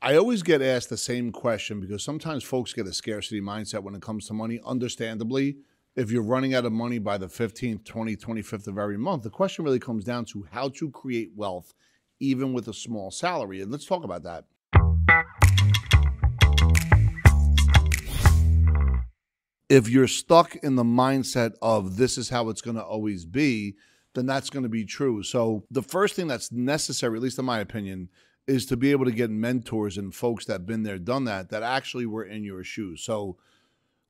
I always get asked the same question because sometimes folks get a scarcity mindset when it comes to money. Understandably, if you're running out of money by the 15th, 20th, 25th of every month, the question really comes down to how to create wealth even with a small salary. And let's talk about that. If you're stuck in the mindset of this is how it's going to always be, then that's going to be true. So, the first thing that's necessary, at least in my opinion, is to be able to get mentors and folks that have been there, done that, that actually were in your shoes. So,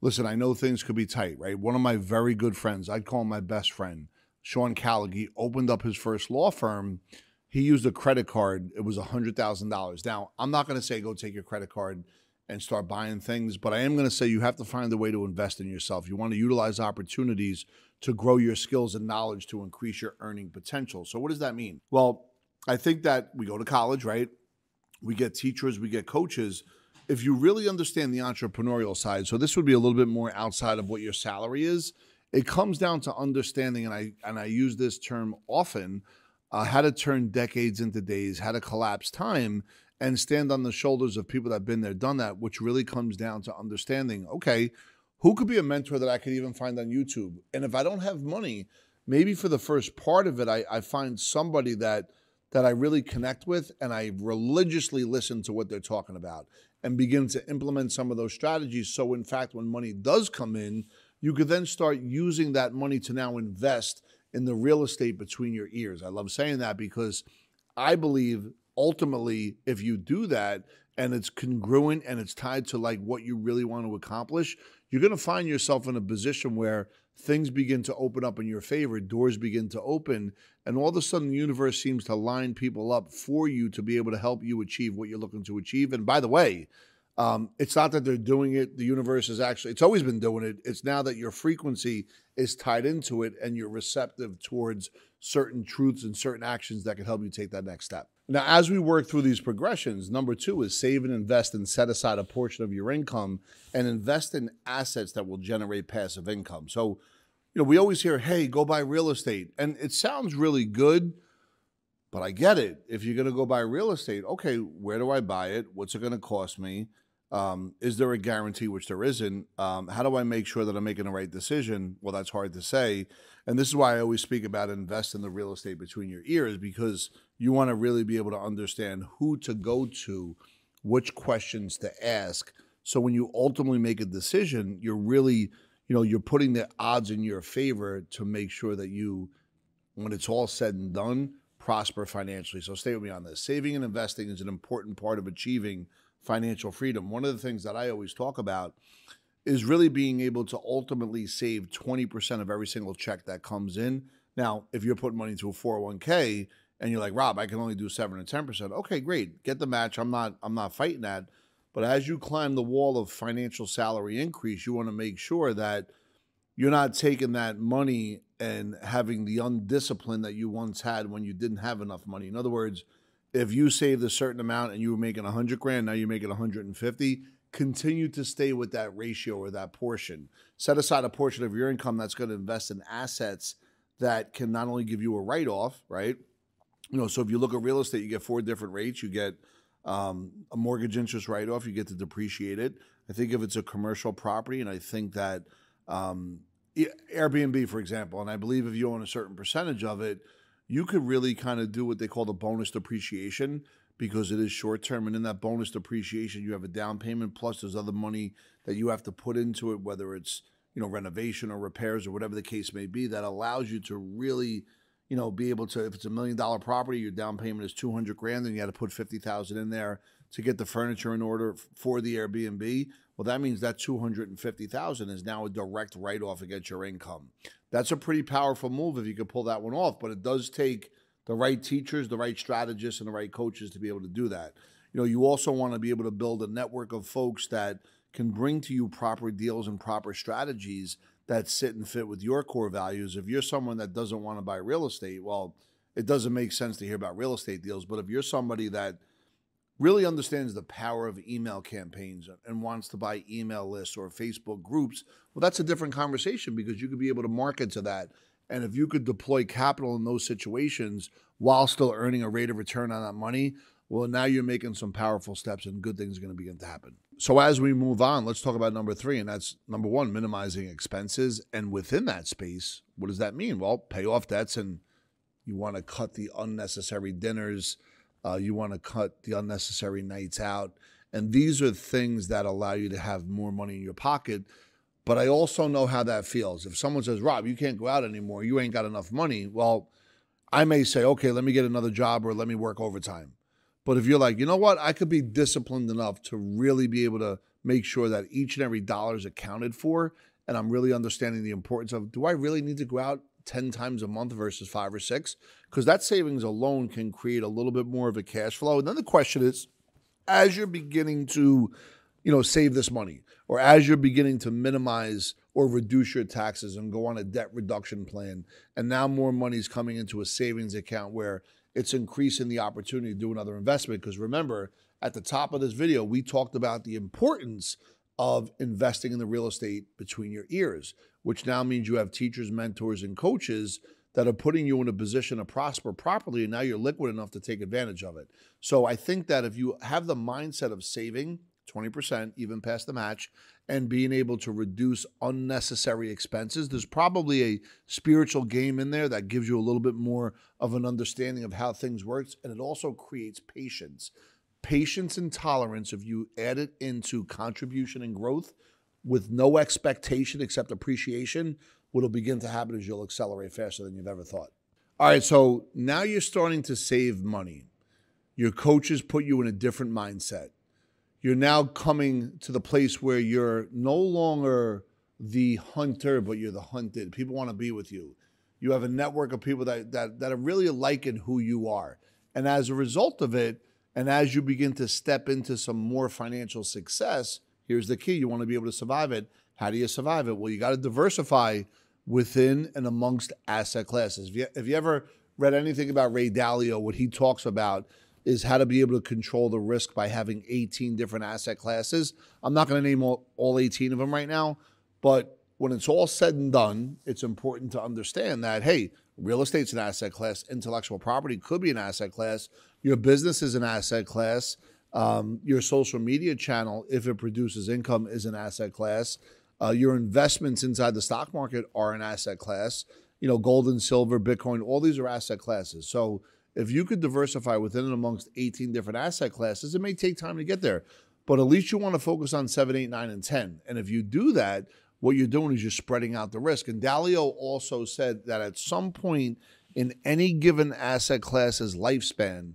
listen, I know things could be tight, right? One of my very good friends, I'd call him my best friend, Sean Callagy, opened up his first law firm. He used a credit card. It was $100,000. Now, I'm not going to say go take your credit card and start buying things, but I am going to say you have to find a way to invest in yourself. You want to utilize opportunities to grow your skills and knowledge to increase your earning potential. So, what does that mean? Well, I think that we go to college, right? We get teachers, we get coaches. If you really understand the entrepreneurial side, so this would be a little bit more outside of what your salary is. It comes down to understanding, and I and I use this term often, uh, how to turn decades into days, how to collapse time, and stand on the shoulders of people that have been there, done that. Which really comes down to understanding, okay, who could be a mentor that I could even find on YouTube, and if I don't have money, maybe for the first part of it, I, I find somebody that that I really connect with and I religiously listen to what they're talking about and begin to implement some of those strategies. So, in fact, when money does come in, you could then start using that money to now invest in the real estate between your ears. I love saying that because I believe ultimately, if you do that and it's congruent and it's tied to like what you really want to accomplish, you're going to find yourself in a position where things begin to open up in your favor, doors begin to open, and all of a sudden the universe seems to line people up for you to be able to help you achieve what you're looking to achieve. And by the way, um, it's not that they're doing it. The universe is actually, it's always been doing it. It's now that your frequency is tied into it and you're receptive towards certain truths and certain actions that can help you take that next step. Now, as we work through these progressions, number two is save and invest and set aside a portion of your income and invest in assets that will generate passive income. So, you know, we always hear, hey, go buy real estate. And it sounds really good, but I get it. If you're going to go buy real estate, okay, where do I buy it? What's it going to cost me? Um, is there a guarantee, which there isn't? Um, how do I make sure that I'm making the right decision? Well, that's hard to say. And this is why I always speak about invest in the real estate between your ears because you want to really be able to understand who to go to, which questions to ask. So when you ultimately make a decision, you're really, you know, you're putting the odds in your favor to make sure that you, when it's all said and done, prosper financially. So stay with me on this. Saving and investing is an important part of achieving financial freedom. One of the things that I always talk about is really being able to ultimately save 20% of every single check that comes in. Now, if you're putting money into a 401k and you're like, Rob, I can only do seven or 10%. Okay, great. Get the match. I'm not, I'm not fighting that. But as you climb the wall of financial salary increase, you want to make sure that you're not taking that money and having the undiscipline that you once had when you didn't have enough money. In other words, if you saved a certain amount and you were making 100 grand, now you're making 150, continue to stay with that ratio or that portion. Set aside a portion of your income that's going to invest in assets that can not only give you a write off, right? You know, so if you look at real estate, you get four different rates. You get um, a mortgage interest write off, you get to depreciate it. I think if it's a commercial property, and I think that um, Airbnb, for example, and I believe if you own a certain percentage of it, you could really kind of do what they call the bonus depreciation because it is short term. And in that bonus depreciation, you have a down payment plus there's other money that you have to put into it, whether it's you know renovation or repairs or whatever the case may be, that allows you to really you know be able to if it's a million dollar property, your down payment is two hundred grand, and you got to put fifty thousand in there to get the furniture in order for the Airbnb. Well, that means that 250,000 is now a direct write off against your income. That's a pretty powerful move if you could pull that one off, but it does take the right teachers, the right strategists, and the right coaches to be able to do that. You know, you also want to be able to build a network of folks that can bring to you proper deals and proper strategies that sit and fit with your core values. If you're someone that doesn't want to buy real estate, well, it doesn't make sense to hear about real estate deals. But if you're somebody that really understands the power of email campaigns and wants to buy email lists or Facebook groups, well, that's a different conversation because you could be able to market to that. And if you could deploy capital in those situations while still earning a rate of return on that money, well, now you're making some powerful steps and good things are going to begin to happen. So, as we move on, let's talk about number three, and that's number one, minimizing expenses. And within that space, what does that mean? Well, pay off debts and you want to cut the unnecessary dinners, uh, you want to cut the unnecessary nights out. And these are things that allow you to have more money in your pocket. But I also know how that feels. If someone says, Rob, you can't go out anymore, you ain't got enough money, well, I may say, okay, let me get another job or let me work overtime. But if you're like, you know what, I could be disciplined enough to really be able to make sure that each and every dollar is accounted for, and I'm really understanding the importance of do I really need to go out 10 times a month versus five or six? Because that savings alone can create a little bit more of a cash flow. And then the question is, as you're beginning to, you know, save this money, or as you're beginning to minimize or reduce your taxes and go on a debt reduction plan, and now more money is coming into a savings account where it's increasing the opportunity to do another investment. Because remember, at the top of this video, we talked about the importance of investing in the real estate between your ears, which now means you have teachers, mentors, and coaches that are putting you in a position to prosper properly. And now you're liquid enough to take advantage of it. So I think that if you have the mindset of saving 20%, even past the match, and being able to reduce unnecessary expenses. There's probably a spiritual game in there that gives you a little bit more of an understanding of how things works, and it also creates patience. Patience and tolerance, if you add it into contribution and growth with no expectation except appreciation, what'll begin to happen is you'll accelerate faster than you've ever thought. All right, so now you're starting to save money. Your coaches put you in a different mindset you're now coming to the place where you're no longer the hunter, but you're the hunted. People want to be with you. You have a network of people that, that, that are really liking who you are. And as a result of it, and as you begin to step into some more financial success, here's the key you want to be able to survive it. How do you survive it? Well, you got to diversify within and amongst asset classes. If you, you ever read anything about Ray Dalio, what he talks about is how to be able to control the risk by having 18 different asset classes. I'm not going to name all, all 18 of them right now, but when it's all said and done, it's important to understand that, hey, real estate's an asset class, intellectual property could be an asset class, your business is an asset class, um, your social media channel, if it produces income, is an asset class. Uh, your investments inside the stock market are an asset class. You know, gold and silver, Bitcoin, all these are asset classes. So if you could diversify within and amongst 18 different asset classes, it may take time to get there, but at least you want to focus on seven, eight, nine, and 10. And if you do that, what you're doing is you're spreading out the risk. And Dalio also said that at some point in any given asset class's lifespan,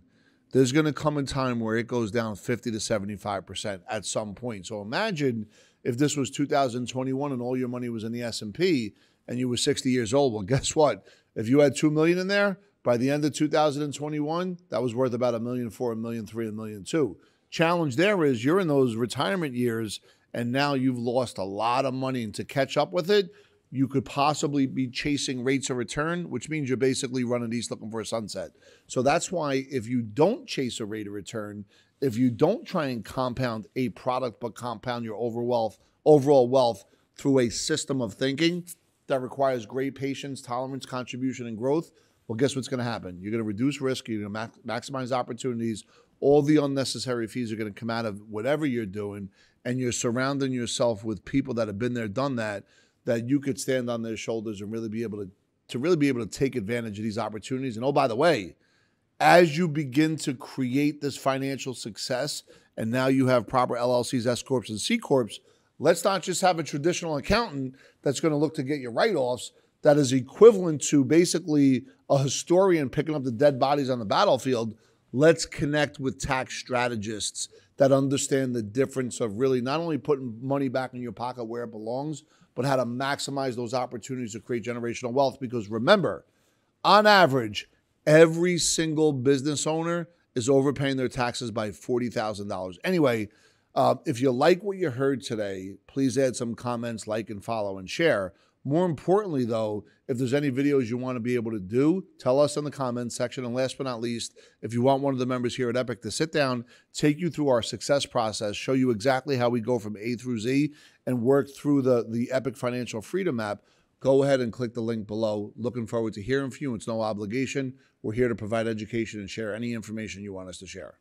there's going to come a time where it goes down 50 to 75% at some point. So imagine if this was 2021 and all your money was in the S&P and you were 60 years old. Well, guess what? If you had 2 million in there, by the end of 2021, that was worth about a million four, a million three, a million two. Challenge there is you're in those retirement years and now you've lost a lot of money. And to catch up with it, you could possibly be chasing rates of return, which means you're basically running east looking for a sunset. So that's why if you don't chase a rate of return, if you don't try and compound a product but compound your overall wealth, overall wealth through a system of thinking that requires great patience, tolerance, contribution, and growth, well, guess what's going to happen? You're going to reduce risk, you're going to maximize opportunities. All the unnecessary fees are going to come out of whatever you're doing, and you're surrounding yourself with people that have been there, done that, that you could stand on their shoulders and really be able to to really be able to take advantage of these opportunities. And oh, by the way, as you begin to create this financial success, and now you have proper LLCs, S corps, and C corps, let's not just have a traditional accountant that's going to look to get your write offs that is equivalent to basically a historian picking up the dead bodies on the battlefield. Let's connect with tax strategists that understand the difference of really not only putting money back in your pocket where it belongs, but how to maximize those opportunities to create generational wealth. Because remember, on average, every single business owner is overpaying their taxes by $40,000. Anyway, uh, if you like what you heard today, please add some comments, like, and follow, and share. More importantly, though, if there's any videos you want to be able to do, tell us in the comments section. And last but not least, if you want one of the members here at Epic to sit down, take you through our success process, show you exactly how we go from A through Z, and work through the, the Epic Financial Freedom app, go ahead and click the link below. Looking forward to hearing from you. It's no obligation. We're here to provide education and share any information you want us to share.